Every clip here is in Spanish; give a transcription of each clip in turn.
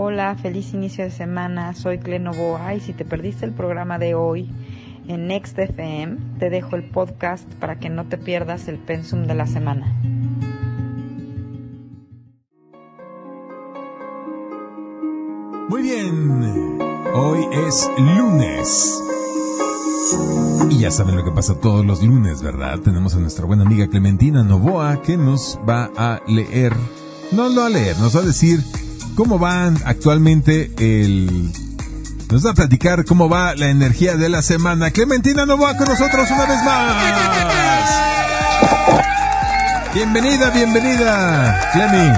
Hola, feliz inicio de semana. Soy Clenovoa y si te perdiste el programa de hoy en Next FM, te dejo el podcast para que no te pierdas el pensum de la semana. Muy bien, hoy es lunes. Y ya saben lo que pasa todos los lunes, ¿verdad? Tenemos a nuestra buena amiga Clementina Novoa que nos va a leer, no lo va a leer, nos va a decir cómo van actualmente el... Nos va a platicar cómo va la energía de la semana. Clementina Novoa con nosotros una vez más. Bienvenida, bienvenida, Clemi.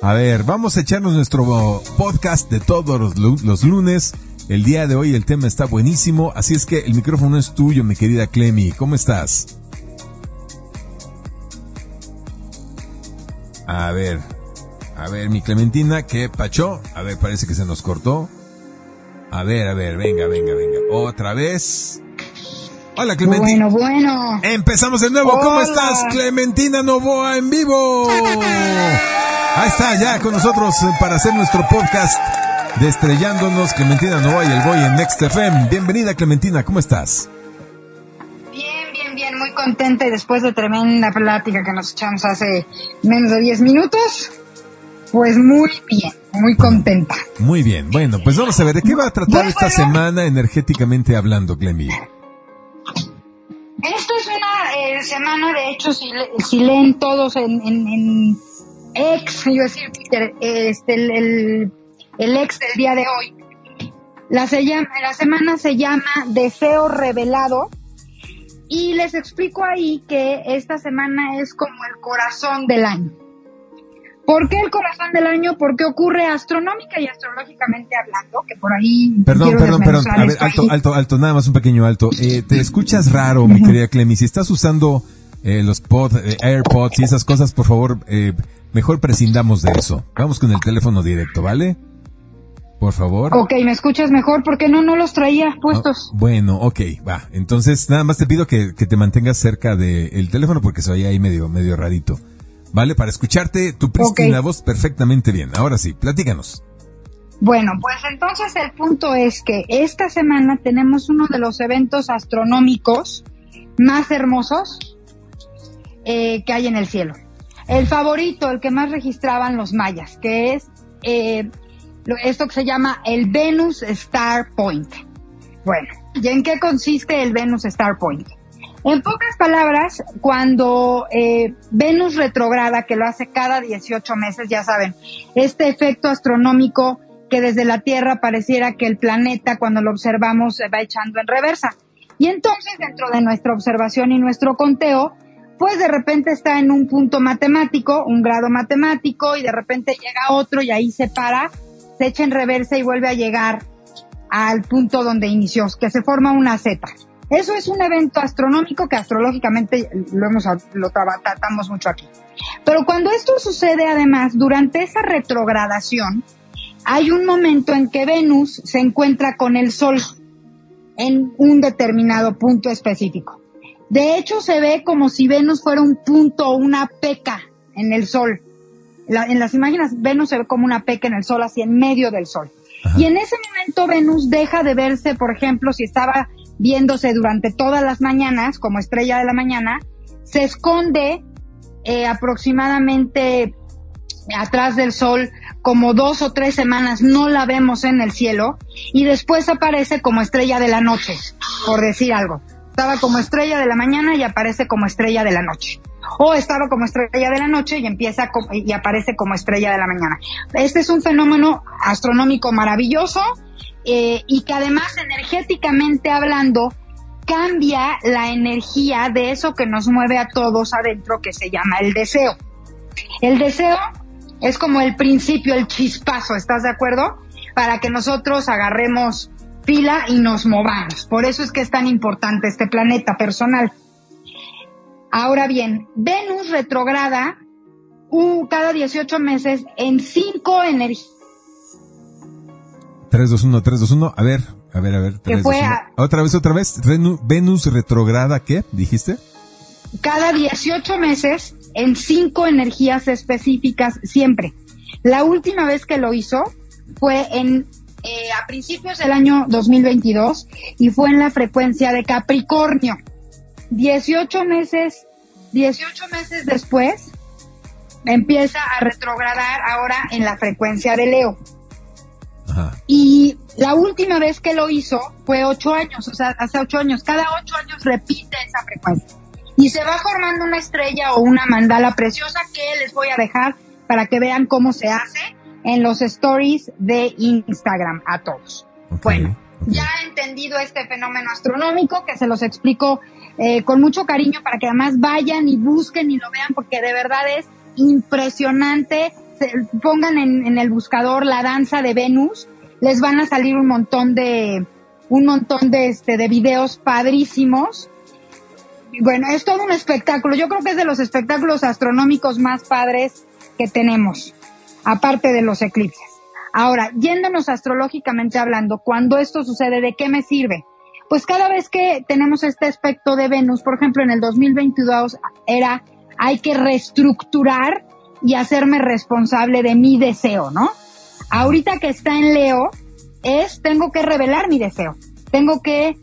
A ver, vamos a echarnos nuestro podcast de todos los, los lunes el día de hoy el tema está buenísimo, así es que el micrófono es tuyo, mi querida Clemi. ¿Cómo estás? A ver, a ver, mi Clementina, ¿qué pacho? A ver, parece que se nos cortó. A ver, a ver, venga, venga, venga. Otra vez. Hola, Clementina. Bueno, bueno. Empezamos de nuevo. ¿Cómo estás, Clementina Novoa en vivo? Ahí está, ya con nosotros para hacer nuestro podcast de Estrellándonos, Clementina Nova y el Boy en Next FM. Bienvenida, Clementina, ¿cómo estás? Bien, bien, bien, muy contenta y después de tremenda plática que nos echamos hace menos de 10 minutos, pues muy bien, muy contenta. Muy bien, bueno, pues vamos a ver, ¿de qué va a tratar esta semana energéticamente hablando, Clemi? Esto es una eh, semana, de hecho, si, si leen todos en, en, en ex, yo decir, este, el, el el ex del día de hoy. La, se llama, la semana se llama Deseo Revelado y les explico ahí que esta semana es como el corazón del año. ¿Por qué el corazón del año? Porque ocurre astronómica y astrológicamente hablando, que por ahí... Perdón, perdón, perdón. A ver, alto, alto, alto, nada más un pequeño alto. Eh, te escuchas raro, mi querida Clemi. Si estás usando eh, los pod, eh, AirPods y esas cosas, por favor, eh, mejor prescindamos de eso. Vamos con el teléfono directo, ¿vale? Por favor. Ok, ¿me escuchas mejor? Porque no, no los traía puestos. Ah, bueno, ok, va. Entonces, nada más te pido que, te mantengas cerca del teléfono porque se oye ahí medio, medio rarito. ¿Vale? Para escucharte tu prístina voz perfectamente bien. Ahora sí, platícanos. Bueno, pues entonces el punto es que esta semana tenemos uno de los eventos astronómicos más hermosos eh, que hay en el cielo. El favorito, el que más registraban los mayas, que es eh, esto que se llama el Venus Star Point. Bueno, ¿y en qué consiste el Venus Star Point? En pocas palabras, cuando eh, Venus retrograda, que lo hace cada 18 meses, ya saben, este efecto astronómico que desde la Tierra pareciera que el planeta cuando lo observamos se va echando en reversa. Y entonces dentro de nuestra observación y nuestro conteo, pues de repente está en un punto matemático, un grado matemático, y de repente llega otro y ahí se para se echa en reversa y vuelve a llegar al punto donde inició, que se forma una Z. Eso es un evento astronómico que astrológicamente lo hemos lo tratamos mucho aquí. Pero cuando esto sucede además durante esa retrogradación, hay un momento en que Venus se encuentra con el Sol en un determinado punto específico. De hecho, se ve como si Venus fuera un punto o una peca en el Sol en las imágenes Venus se ve como una peca en el sol, así en medio del sol. Y en ese momento Venus deja de verse, por ejemplo, si estaba viéndose durante todas las mañanas como estrella de la mañana, se esconde eh, aproximadamente atrás del sol como dos o tres semanas, no la vemos en el cielo y después aparece como estrella de la noche, por decir algo. Estaba como estrella de la mañana y aparece como estrella de la noche o estaba como estrella de la noche y empieza y aparece como estrella de la mañana. Este es un fenómeno astronómico maravilloso eh, y que además energéticamente hablando cambia la energía de eso que nos mueve a todos adentro que se llama el deseo. El deseo es como el principio, el chispazo, ¿estás de acuerdo? Para que nosotros agarremos pila y nos movamos. Por eso es que es tan importante este planeta personal. Ahora bien, Venus retrograda cada 18 meses en cinco energías. 3, 2, 1, 3, 2, 1. A ver, a ver, a ver. 3, 2, 1. Otra vez, otra vez. Venus retrograda, ¿qué? ¿Dijiste? Cada 18 meses en cinco energías específicas siempre. La última vez que lo hizo fue en eh, a principios del año 2022 y fue en la frecuencia de Capricornio. 18 meses, 18 meses después empieza a retrogradar ahora en la frecuencia de Leo. Y la última vez que lo hizo fue ocho años, o sea, hace ocho años. Cada ocho años repite esa frecuencia. Y se va formando una estrella o una mandala preciosa que les voy a dejar para que vean cómo se hace en los stories de Instagram a todos. bueno, ya he entendido este fenómeno astronómico que se los explico eh, con mucho cariño para que además vayan y busquen y lo vean porque de verdad es impresionante. Pongan en, en el buscador la danza de Venus, les van a salir un montón de un montón de este de videos padrísimos. Bueno, es todo un espectáculo. Yo creo que es de los espectáculos astronómicos más padres que tenemos aparte de los eclipses. Ahora, yéndonos astrológicamente hablando, cuando esto sucede, ¿de qué me sirve? Pues cada vez que tenemos este aspecto de Venus, por ejemplo, en el 2022 era, hay que reestructurar y hacerme responsable de mi deseo, ¿no? Ahorita que está en Leo, es, tengo que revelar mi deseo. Tengo que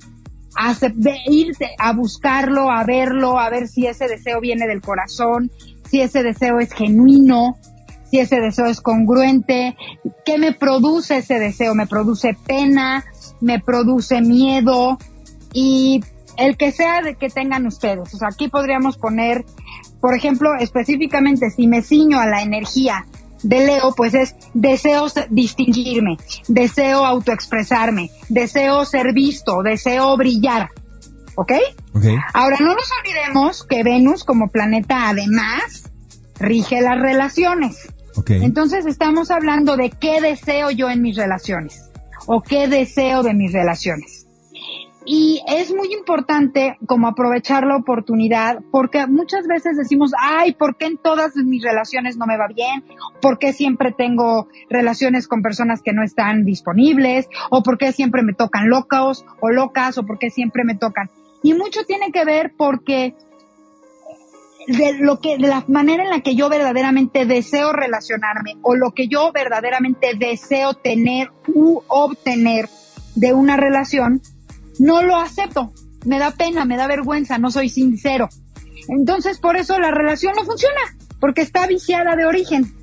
ir a buscarlo, a verlo, a ver si ese deseo viene del corazón, si ese deseo es genuino, si ese deseo es congruente, qué me produce ese deseo, me produce pena, me produce miedo y el que sea de que tengan ustedes. O sea, aquí podríamos poner, por ejemplo, específicamente si me ciño a la energía de Leo, pues es deseo distinguirme, deseo autoexpresarme, deseo ser visto, deseo brillar. ¿Ok? okay. Ahora, no nos olvidemos que Venus como planeta además rige las relaciones. Entonces estamos hablando de qué deseo yo en mis relaciones o qué deseo de mis relaciones. Y es muy importante como aprovechar la oportunidad porque muchas veces decimos, ay, ¿por qué en todas mis relaciones no me va bien? ¿Por qué siempre tengo relaciones con personas que no están disponibles? ¿O por qué siempre me tocan locos o locas? ¿O por qué siempre me tocan? Y mucho tiene que ver porque de lo que, de la manera en la que yo verdaderamente deseo relacionarme o lo que yo verdaderamente deseo tener u obtener de una relación, no lo acepto. Me da pena, me da vergüenza, no soy sincero. Entonces, por eso la relación no funciona, porque está viciada de origen.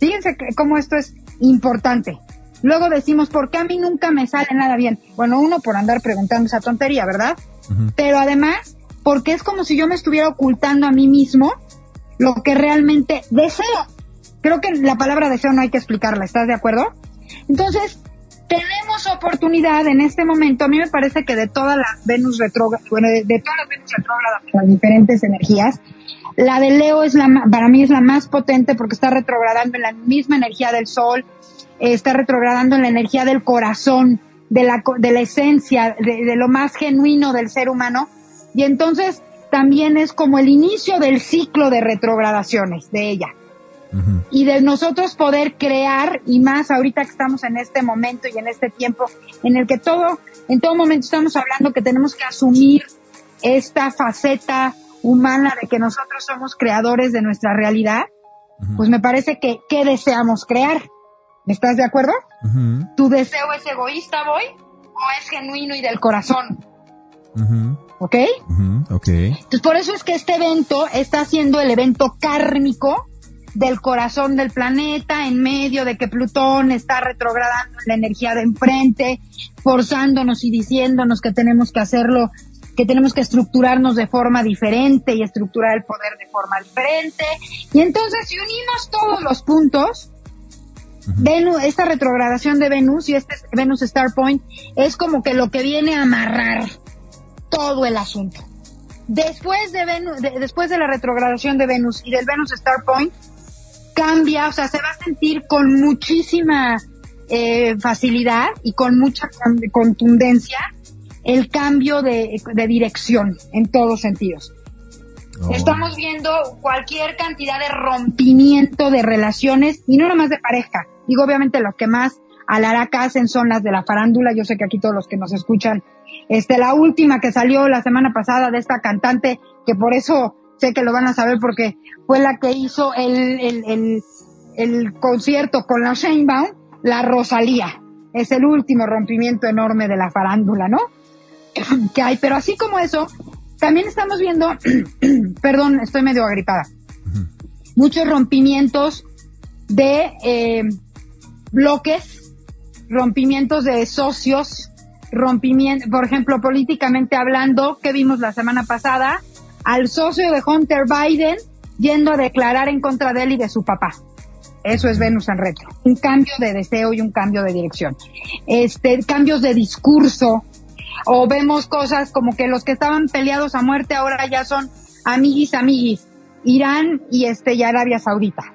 Fíjense cómo esto es importante. Luego decimos, ¿por qué a mí nunca me sale nada bien? Bueno, uno por andar preguntando esa tontería, ¿verdad? Pero además, porque es como si yo me estuviera ocultando a mí mismo lo que realmente deseo. Creo que la palabra deseo no hay que explicarla, ¿estás de acuerdo? Entonces, tenemos oportunidad en este momento, a mí me parece que de todas las Venus retrógradas, bueno, de, todas las Venus retrógradas, las diferentes energías, la de Leo es la, para mí es la más potente porque está retrogradando en la misma energía del Sol, está retrogradando en la energía del corazón, de la, de la esencia, de lo más genuino del ser humano, y entonces también es como el inicio del ciclo de retrogradaciones de ella. Y de nosotros poder crear, y más ahorita que estamos en este momento y en este tiempo en el que todo, en todo momento estamos hablando que tenemos que asumir esta faceta humana de que nosotros somos creadores de nuestra realidad, pues me parece que, ¿qué deseamos crear? ¿Estás de acuerdo? ¿Tu deseo es egoísta, voy? ¿O es genuino y del corazón? ¿Ok? ok. Entonces, por eso es que este evento está siendo el evento kármico del corazón del planeta, en medio de que Plutón está retrogradando la energía de enfrente, forzándonos y diciéndonos que tenemos que hacerlo, que tenemos que estructurarnos de forma diferente y estructurar el poder de forma diferente. Y entonces, si unimos todos los puntos, Venus, esta retrogradación de Venus y este Venus Star Point es como que lo que viene a amarrar todo el asunto. Después de, Venus, después de la retrogradación de Venus y del Venus Star Point, cambia, o sea, se va a sentir con muchísima eh, facilidad y con mucha contundencia el cambio de, dirección en todos sentidos. Oh. Estamos viendo cualquier cantidad de rompimiento de relaciones y no nomás de pareja. Digo, obviamente lo que más Alaraca hacen son las de la farándula. Yo sé que aquí todos los que nos escuchan, este, la última que salió la semana pasada de esta cantante, que por eso sé que lo van a saber porque fue la que hizo el, el, el, el concierto con la Sheinbaum, la Rosalía. Es el último rompimiento enorme de la farándula, ¿no? que hay, pero así como eso, también estamos viendo, perdón, estoy medio agripada, muchos rompimientos de eh, bloques, rompimientos de socios, rompimiento, por ejemplo, políticamente hablando, que vimos la semana pasada, al socio de Hunter Biden yendo a declarar en contra de él y de su papá. Eso es Venus en retro. Un cambio de deseo y un cambio de dirección. Este, cambios de discurso. O vemos cosas como que los que estaban peleados a muerte ahora ya son amiguis, amiguis. Irán y este, y Arabia Saudita.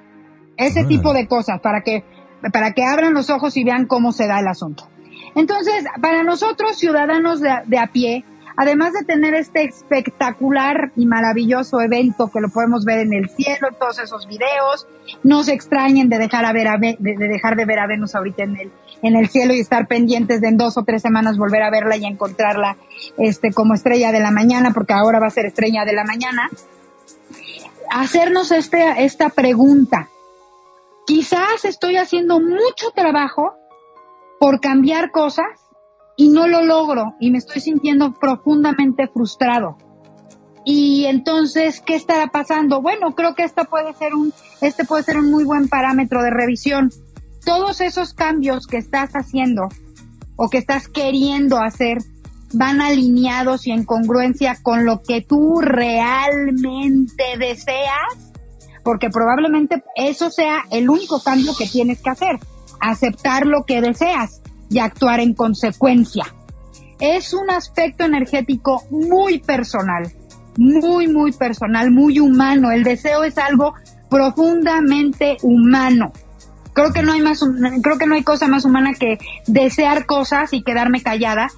Ese tipo de cosas para que, para que abran los ojos y vean cómo se da el asunto. Entonces, para nosotros, ciudadanos de, de a pie, además de tener este espectacular y maravilloso evento que lo podemos ver en el cielo, todos esos videos, no se extrañen de dejar, a ver a, de, dejar de ver a Venus ahorita en el, en el cielo y estar pendientes de en dos o tres semanas volver a verla y encontrarla este, como estrella de la mañana, porque ahora va a ser estrella de la mañana. Hacernos este, esta pregunta. Quizás estoy haciendo mucho trabajo por cambiar cosas y no lo logro y me estoy sintiendo profundamente frustrado. Y entonces, ¿qué estará pasando? Bueno, creo que esta puede ser un, este puede ser un muy buen parámetro de revisión. Todos esos cambios que estás haciendo o que estás queriendo hacer van alineados y en congruencia con lo que tú realmente deseas, porque probablemente eso sea el único cambio que tienes que hacer, aceptar lo que deseas y actuar en consecuencia. Es un aspecto energético muy personal, muy, muy personal, muy humano. El deseo es algo profundamente humano. Creo que no hay más, creo que no hay cosa más humana que desear cosas y quedarme callada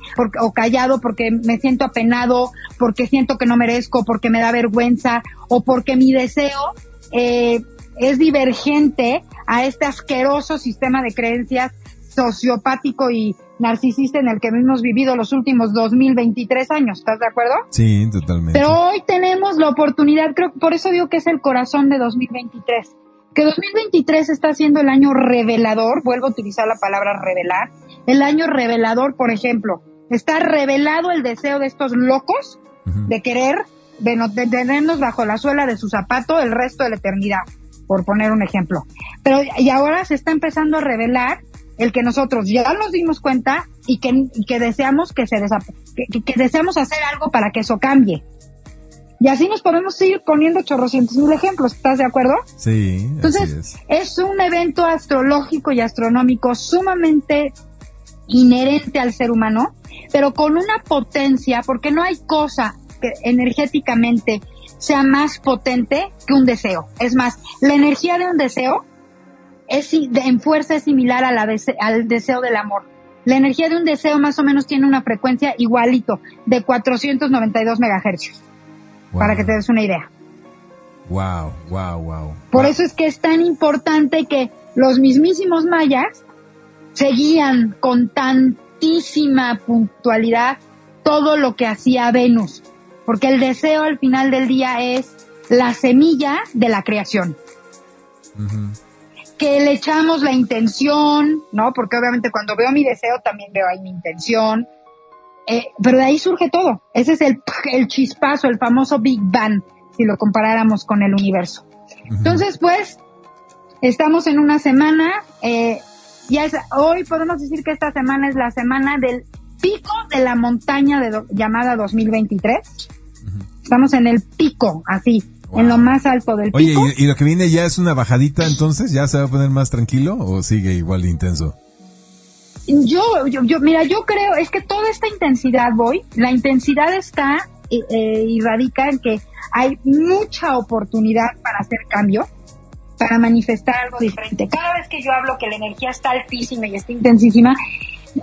o callado porque me siento apenado, porque siento que no merezco, porque me da vergüenza o porque mi deseo eh, es divergente a este asqueroso sistema de creencias sociopático y narcisista en el que hemos vivido los últimos 2023 años, ¿estás de acuerdo? Sí, totalmente. Pero hoy tenemos la oportunidad, creo por eso digo que es el corazón de 2023, que 2023 está siendo el año revelador, vuelvo a utilizar la palabra revelar, el año revelador, por ejemplo, está revelado el deseo de estos locos de querer, de, no, de tenernos bajo la suela de su zapato el resto de la eternidad, por poner un ejemplo. Pero y ahora se está empezando a revelar el que nosotros ya nos dimos cuenta y que, que deseamos que se que, que, deseamos hacer algo para que eso cambie. Y así nos podemos ir poniendo chorrocientos mil ejemplos, ¿estás de acuerdo? Sí. Entonces, es. un evento astrológico y astronómico sumamente inherente al ser humano, pero con una potencia, porque no hay cosa que energéticamente sea más potente que un deseo. Es más, la energía de un deseo es, en fuerza es similar a la al deseo del amor. La energía de un deseo más o menos tiene una frecuencia igualito, de 492 megahercios, para que te des una idea. Wow, wow, wow. Por eso es que es tan importante que los mismísimos mayas seguían con tantísima puntualidad todo lo que hacía Venus, porque el deseo al final del día es la semilla de la creación que le echamos la intención, ¿no? Porque obviamente cuando veo mi deseo también veo ahí mi intención. Eh, pero de ahí surge todo. Ese es el, el chispazo, el famoso Big Bang, si lo comparáramos con el universo. Entonces, pues, estamos en una semana, eh, ya es, hoy podemos decir que esta semana es la semana del pico de la montaña de llamada 2023. Estamos en el pico, así en lo más alto del pico. Oye, ¿y, lo que viene ya es una bajadita entonces? ¿Ya se va a poner más tranquilo o sigue igual de intenso? Yo, yo, mira, yo creo, es que toda esta intensidad, voy, la intensidad está eh, eh, y radica en que hay mucha oportunidad para hacer cambio, para manifestar algo diferente. Cada vez que yo hablo que la energía está altísima y está intensísima,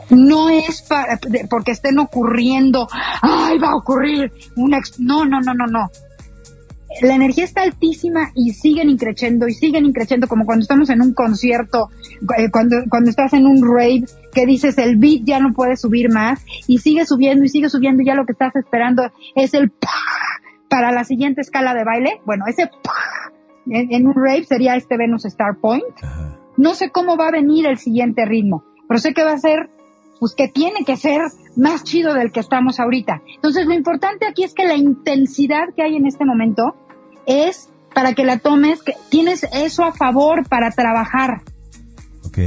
no es para, porque estén ocurriendo, ay, va a ocurrir una, no, no, no, no, no la energía está altísima y siguen increciendo y siguen increciendo como cuando estamos en un concierto, eh, cuando, cuando estás en un rave que dices el beat ya no puede subir más y sigue subiendo y sigue subiendo y ya lo que estás esperando es el para la siguiente escala de baile, bueno, ese en, en un rave sería este Venus Star Point. No sé cómo va a venir el siguiente ritmo, pero sé que va a ser, pues que tiene que ser más chido del que estamos ahorita. Entonces lo importante aquí es que la intensidad que hay en este momento es para que la tomes, que tienes eso a favor para trabajar.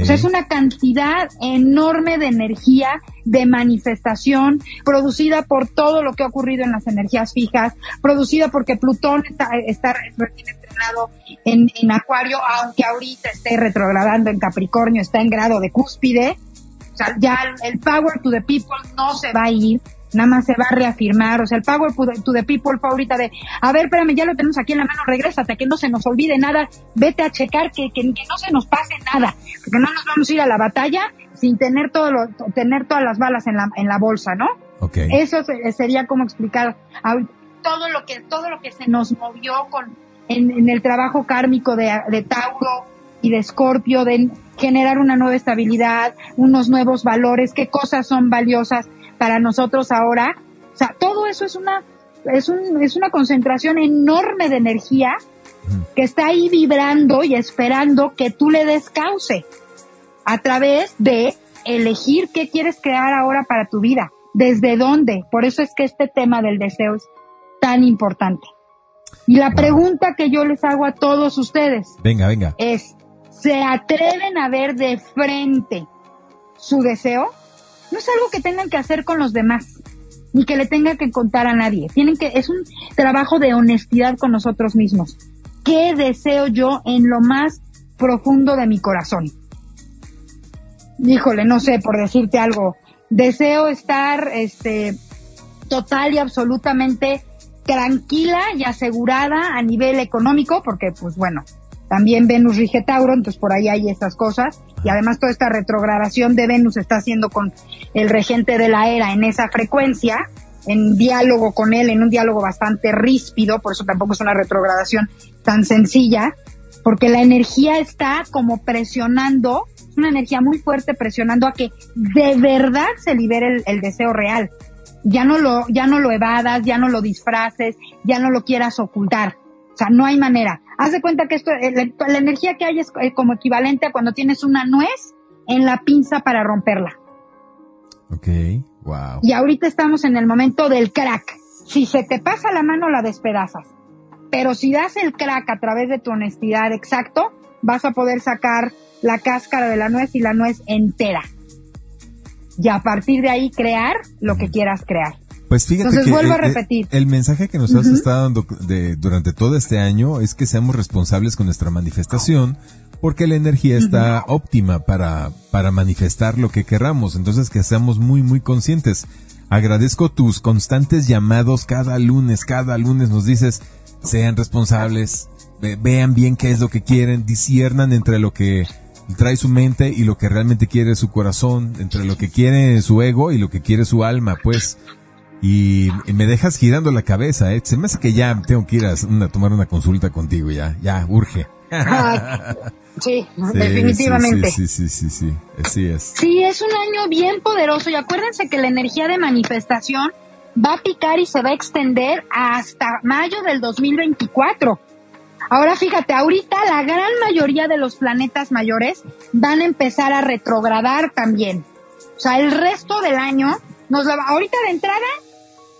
O sea, es una cantidad enorme de energía, de manifestación, producida por todo lo que ha ocurrido en las energías fijas, producida porque Plutón está, está recién estrenado en, en Acuario, aunque ahorita esté retrogradando en Capricornio, está en grado de cúspide. O sea, ya el, power to the people no se va a ir, nada más se va a reafirmar. O sea, el power to the, to the people fue ahorita de, a ver, espérame, ya lo tenemos aquí en la mano, regrésate, que no se nos olvide nada, vete a checar que, que, que no se nos pase nada, porque no nos vamos a ir a la batalla sin tener todo lo, tener todas las balas en la, en la bolsa, ¿no? Ok. Eso se- sería como explicar todo lo que, todo lo que se nos movió con, en, en el trabajo kármico de, de Tauro y de Escorpio, de generar una nueva estabilidad, unos nuevos valores, qué cosas son valiosas para nosotros ahora. O sea, todo eso es una, es un, es una concentración enorme de energía que está ahí vibrando y esperando que tú le des cauce a través de elegir qué quieres crear ahora para tu vida, desde dónde. Por eso es que este tema del deseo es tan importante. Y la pregunta que yo les hago a todos ustedes Venga, venga. es, ¿se atreven a ver de frente su deseo? No es algo que tengan que hacer con los demás, ni que le tengan que contar a nadie. Tienen que, es un trabajo de honestidad con nosotros mismos. ¿Qué deseo yo en lo más profundo de mi corazón? Híjole, no sé, por decirte algo. Deseo estar, este, total y absolutamente tranquila y asegurada a nivel económico, porque pues bueno, también Venus rige Tauro, entonces por ahí hay esas cosas, y además toda esta retrogradación de Venus está haciendo con el regente de la era en esa frecuencia, en diálogo con él, en un diálogo bastante ríspido, por eso tampoco es una retrogradación tan sencilla, porque la energía está como presionando, es una energía muy fuerte presionando a que de verdad se libere el, el deseo real. Ya no lo, ya no lo evadas, ya no lo disfraces, ya no lo quieras ocultar. O sea, no hay manera. Haz de cuenta que esto, eh, la, la energía que hay es eh, como equivalente a cuando tienes una nuez en la pinza para romperla. Ok. Wow. Y ahorita estamos en el momento del crack. Si se te pasa la mano, la despedazas. Pero si das el crack a través de tu honestidad exacto, vas a poder sacar la cáscara de la nuez y la nuez entera. Y a partir de ahí crear lo que quieras crear. Pues fíjate Entonces, que vuelvo a el- el- repetir. El, mensaje que nos has estado dando de- durante todo este año es que seamos responsables con nuestra manifestación porque la energía está óptima para, para manifestar lo que querramos. Entonces que seamos muy, muy conscientes. Agradezco tus constantes llamados cada lunes, cada lunes nos dices, sean responsables, ve- vean bien qué es lo que quieren, disiernan entre lo que trae su mente y lo que realmente quiere su corazón, entre lo que quiere su ego y lo que quiere su alma, pues y, me dejas girando la cabeza, ¿eh? Se me hace que ya tengo que ir a, una- tomar una consulta contigo, ya, ya, urge. sí, Sí, definitivamente. Sí, sí, sí, sí, sí, así es. Sí, es un año bien poderoso y acuérdense que la energía de manifestación va a picar y se va a extender hasta mayo del 2024. Ahora fíjate, ahorita la gran mayoría de los planetas mayores van a empezar a retrogradar también. O sea, el resto del año, nos la va- ahorita de entrada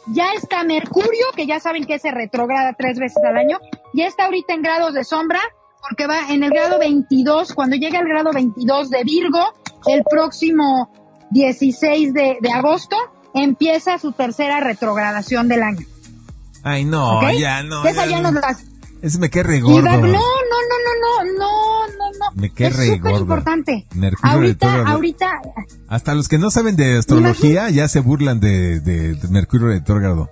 ya está Mercurio, que ya saben que se retrograda tres veces al año, ya está ahorita en grados de sombra, porque va en el grado 22, cuando llegue al grado 22 de Virgo, el próximo 16 de, de agosto, empieza su tercera retrogradación del año. Ay, no, ya, no. Esa ya nos las... Ese me queda re Y gordo. va- no, no, no, no, no, no, no, no. Me queda es re súper importante. Mercurio ahorita, ahorita, Hasta los que no saben de astrología ya se burlan de, de, de Mercurio retrógrado.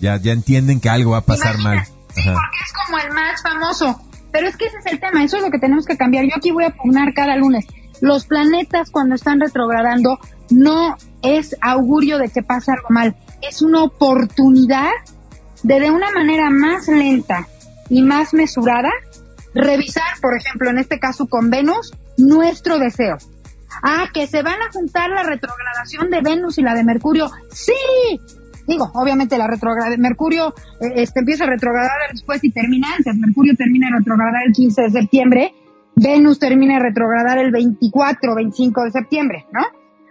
Ya, ya entienden que algo va a pasar mal. Sí, Ajá. porque es como el más famoso. Pero es que ese es el tema, eso es lo que tenemos que cambiar. Yo aquí voy a pugnar cada lunes. Los planetas cuando están retrogradando no es augurio de que pase algo mal. Es una oportunidad de de una manera más lenta y más mesurada revisar, por ejemplo, en este caso con Venus, nuestro deseo. Ah, que se van a juntar la retrogradación de Venus y la de Mercurio. Sí, Digo, obviamente la retrogradación, Mercurio eh, este, empieza a retrogradar después y termina antes. Mercurio termina de retrogradar el 15 de septiembre, Venus termina de retrogradar el 24, 25 de septiembre, ¿no?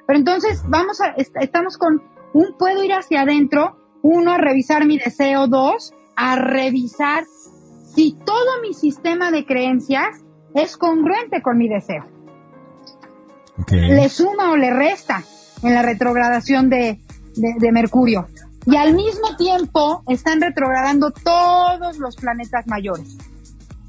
Pero entonces vamos a, estamos con un puedo ir hacia adentro, uno a revisar mi deseo, dos a revisar si todo mi sistema de creencias es congruente con mi deseo. Le suma o le resta en la retrogradación de, de, Mercurio. Y al mismo tiempo están retrogradando todos los planetas mayores.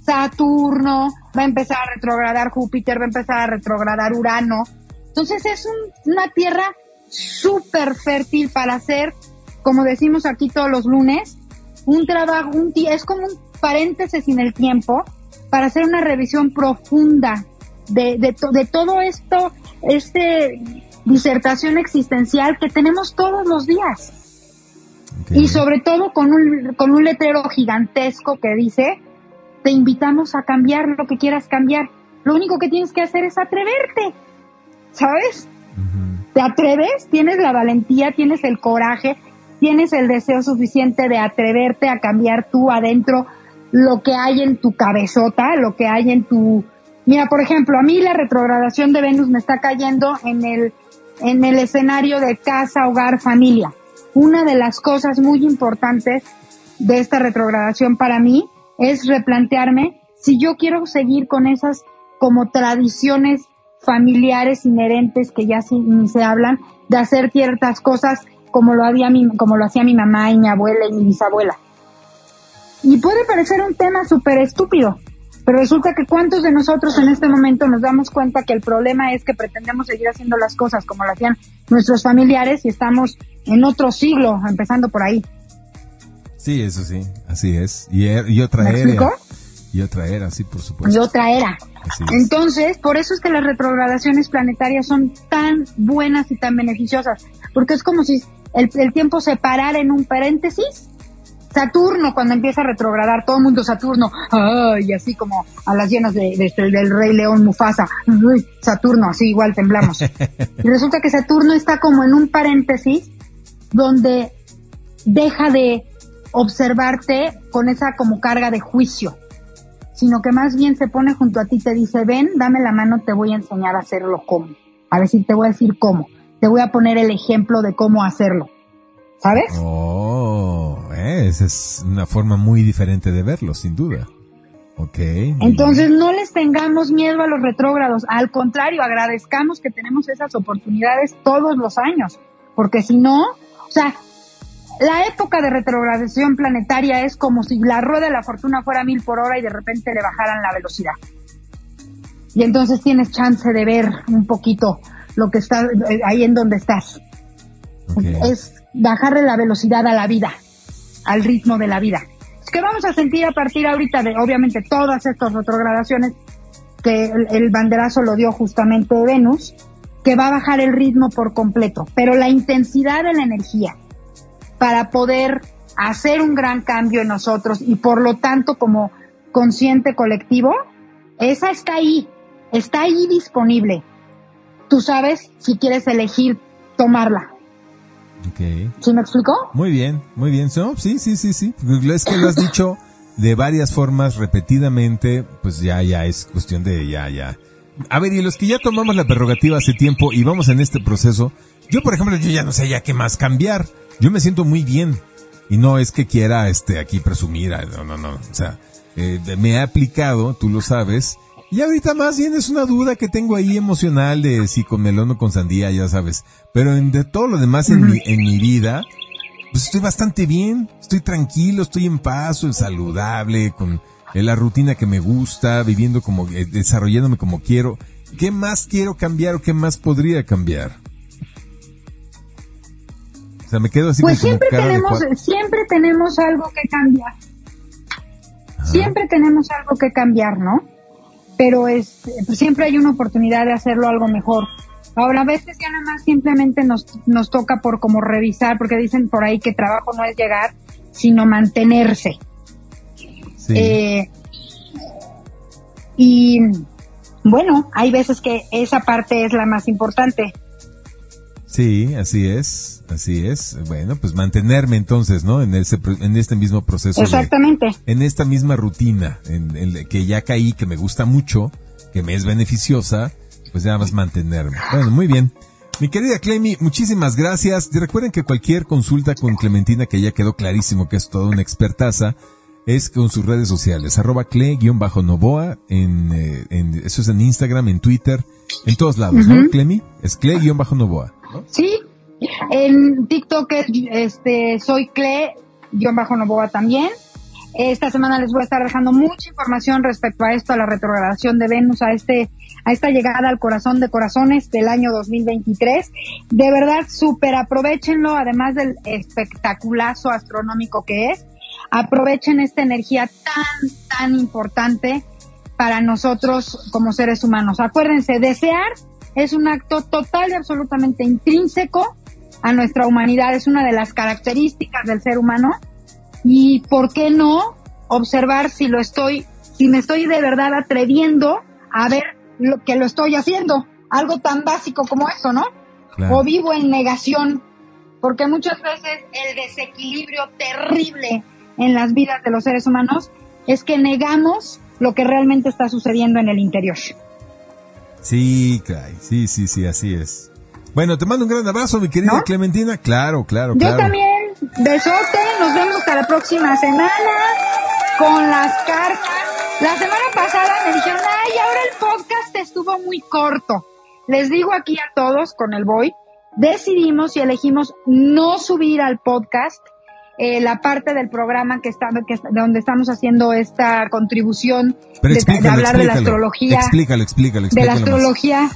Saturno va a empezar a retrogradar, Júpiter va a empezar a retrogradar Urano. Entonces es una tierra súper fértil para hacer, como decimos aquí todos los lunes, un trabajo, un es como un paréntesis en el tiempo para hacer una revisión profunda de, de, de todo esto, este disertación existencial que tenemos todos los días. Y sobre todo con un, con un letrero gigantesco que dice, te invitamos a cambiar lo que quieras cambiar. Lo único que tienes que hacer es atreverte. ¿Sabes? ¿Te atreves? Tienes la valentía, tienes el coraje, tienes el deseo suficiente de atreverte a cambiar tú adentro lo que hay en tu cabezota, lo que hay en tu... Mira, por ejemplo, a mí la retrogradación de Venus me está cayendo en el, en el escenario de casa, hogar, familia. Una de las cosas muy importantes de esta retrogradación para mí es replantearme si yo quiero seguir con esas como tradiciones familiares inherentes que ya ni se hablan de hacer ciertas cosas como lo, había mi, como lo hacía mi mamá y mi abuela y mi bisabuela. Y puede parecer un tema súper estúpido, pero resulta que cuántos de nosotros en este momento nos damos cuenta que el problema es que pretendemos seguir haciendo las cosas como lo hacían nuestros familiares y estamos en otro siglo, empezando por ahí. Sí, eso sí, así es. Y, er, y otra era. Y otra era, sí, por supuesto. Y otra era. Entonces, por eso es que las retrogradaciones planetarias son tan buenas y tan beneficiosas, porque es como si el, el tiempo se parara en un paréntesis Saturno cuando empieza a retrogradar, todo el mundo Saturno, ay, así como a las llenas de, este, del Rey León Mufasa, Saturno, así igual temblamos. y resulta que Saturno está como en un paréntesis donde deja de observarte con esa como carga de juicio, sino que más bien se pone junto a ti y te dice, ven, dame la mano, te voy a enseñar a hacerlo cómo. A ver si te voy a decir cómo. Te voy a poner el ejemplo de cómo hacerlo. ¿Sabes? Oh, eh, esa es una forma muy diferente de verlo, sin duda. Ok. Entonces no les tengamos miedo a los retrógrados, al contrario, agradezcamos que tenemos esas oportunidades todos los años, porque si no, o sea, la época de retrogradación planetaria es como si la rueda de la fortuna fuera mil por hora y de repente le bajaran la velocidad. Y entonces tienes chance de ver un poquito lo que está eh, ahí en donde estás. Es bajarle la velocidad a la vida, al ritmo de la vida. Que vamos a sentir a partir ahorita de, obviamente, todas estas retrogradaciones, que el, banderazo lo dio justamente Venus, que va a bajar el ritmo por completo, pero la intensidad de la energía para poder hacer un gran cambio en nosotros y por lo tanto como consciente colectivo, esa está ahí, está ahí disponible. Tú sabes si quieres elegir tomarla. Okay. ¿Sí me explicó? Muy bien, muy bien. sí, sí, sí, sí. Es que lo has dicho de varias formas repetidamente, pues ya, ya es cuestión de ya, ya. A ver, y los que ya tomamos la prerrogativa hace tiempo y vamos en este proceso, yo por ejemplo, yo ya no sé ya qué más cambiar. Yo me siento muy bien. Y no es que quiera este aquí presumir, no, no, no. O sea, eh, me he aplicado, tú lo sabes, y ahorita más bien es una duda que tengo ahí emocional de si con melón o con sandía, ya sabes. Pero en, de todo lo demás en, mi, en mi vida, pues estoy bastante bien, estoy tranquilo, estoy en paz, saludable, con la rutina que me gusta, viviendo como, eh, desarrollándome como quiero. ¿Qué más quiero cambiar o qué más podría cambiar? O sea, me quedo así pues siempre tenemos, siempre tenemos algo que cambiar. Siempre tenemos algo que cambiar, ¿no? Pero es, pues siempre hay una oportunidad de hacerlo algo mejor. Ahora, a veces ya nada más simplemente nos, nos toca por como revisar, porque dicen por ahí que trabajo no es llegar, sino mantenerse. Eh, y bueno, hay veces que esa parte es la más importante. Sí, así es, así es. Bueno, pues mantenerme entonces, ¿no? En ese, en este mismo proceso. Exactamente. en esta misma rutina, en, en, que ya caí, que me gusta mucho, que me es beneficiosa, pues ya más mantenerme. Bueno, muy bien. Mi querida Clemi, muchísimas gracias. Y recuerden que cualquier consulta con Clementina, que ya quedó clarísimo que es toda una expertaza, es con sus redes sociales, arroba cle-novoa, en, eh, en, eso es en Instagram, en Twitter, en todos lados, ¿no, Clemi? Es cle-novoa. Sí, en TikTok es, este, soy cle-novoa también. Esta semana les voy a estar dejando mucha información respecto a esto, a la retrogradación de Venus, a este, a esta llegada al corazón de corazones del año 2023. De verdad, súper aprovechenlo, además del espectaculazo astronómico que es. Aprovechen esta energía tan, tan importante para nosotros como seres humanos. Acuérdense, desear es un acto total y absolutamente intrínseco a nuestra humanidad, es una de las características del ser humano. Y por qué no observar si lo estoy, si me estoy de verdad atreviendo a ver lo que lo estoy haciendo, algo tan básico como eso, ¿no? O vivo en negación, porque muchas veces el desequilibrio terrible en las vidas de los seres humanos es que negamos lo que realmente está sucediendo en el interior. Sí, Kai, sí, sí, sí, así es. Bueno, te mando un gran abrazo, mi querida Clementina. Claro, claro, claro. Yo también. Besote. Nos vemos hasta la próxima semana con las cartas. La semana pasada me dijeron, ay, ahora el podcast estuvo muy corto. Les digo aquí a todos con el Boy, decidimos y elegimos no subir al podcast eh, la parte del programa que está, que donde estamos haciendo esta contribución de, hablar de la astrología. Explícalo, explícalo, De la astrología.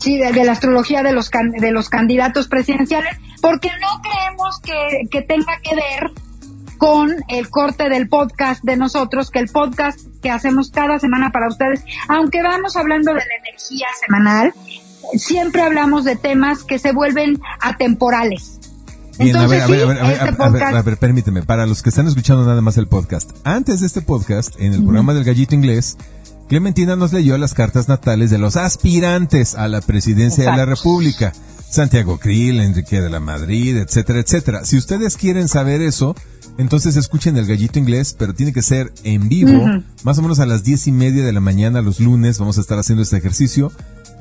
Sí, de, la astrología de los, de los candidatos presidenciales, porque no creemos que, que tenga que ver con el corte del podcast de nosotros, que el podcast que hacemos cada semana para ustedes, aunque vamos hablando de la energía semanal, siempre hablamos de temas que se vuelven atemporales. Bien, a ver, a ver, a ver, a ver, a ver, permíteme, para los que están escuchando nada más el podcast, antes de este podcast, en el programa del Gallito Inglés, Clementina nos leyó las cartas natales de los aspirantes a la presidencia de la República. Santiago Krill, Enrique de la Madrid, etcétera, etcétera. Si ustedes quieren saber eso, entonces escuchen el gallito inglés, pero tiene que ser en vivo, más o menos a las diez y media de la mañana los lunes vamos a estar haciendo este ejercicio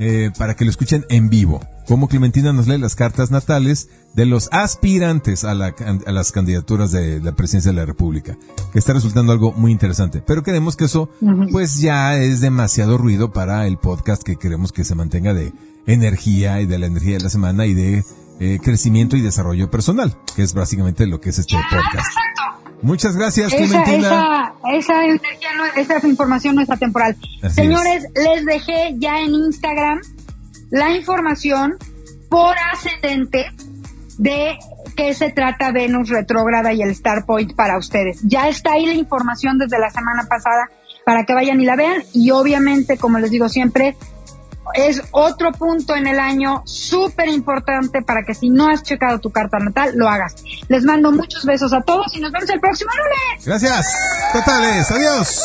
eh, para que lo escuchen en vivo. Como Clementina nos lee las cartas natales de los aspirantes a, las candidaturas de la presidencia de la República, que está resultando algo muy interesante. Pero queremos que eso, pues ya es demasiado ruido para el podcast que queremos que se mantenga de energía y de la energía de la semana y de eh, crecimiento y desarrollo personal, que es básicamente lo que es este podcast. Muchas gracias, Clementina. Esa, esa, información no está temporal. Señores, les dejé ya en Instagram la información por ascendente de qué se trata Venus retrógrada y el Star Point para ustedes. Ya está ahí la información desde la semana pasada para que vayan y la vean y obviamente, como les digo siempre, es otro punto en el año súper importante para que si no has checado tu carta natal, lo hagas. Les mando muchos besos a todos y nos vemos el próximo lunes. Gracias. Totales. Adiós.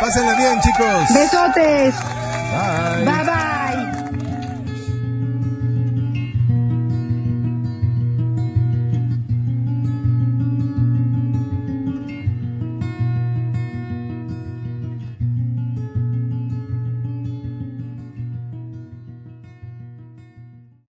Pásenla bien, chicos. Besotes. Bye bye.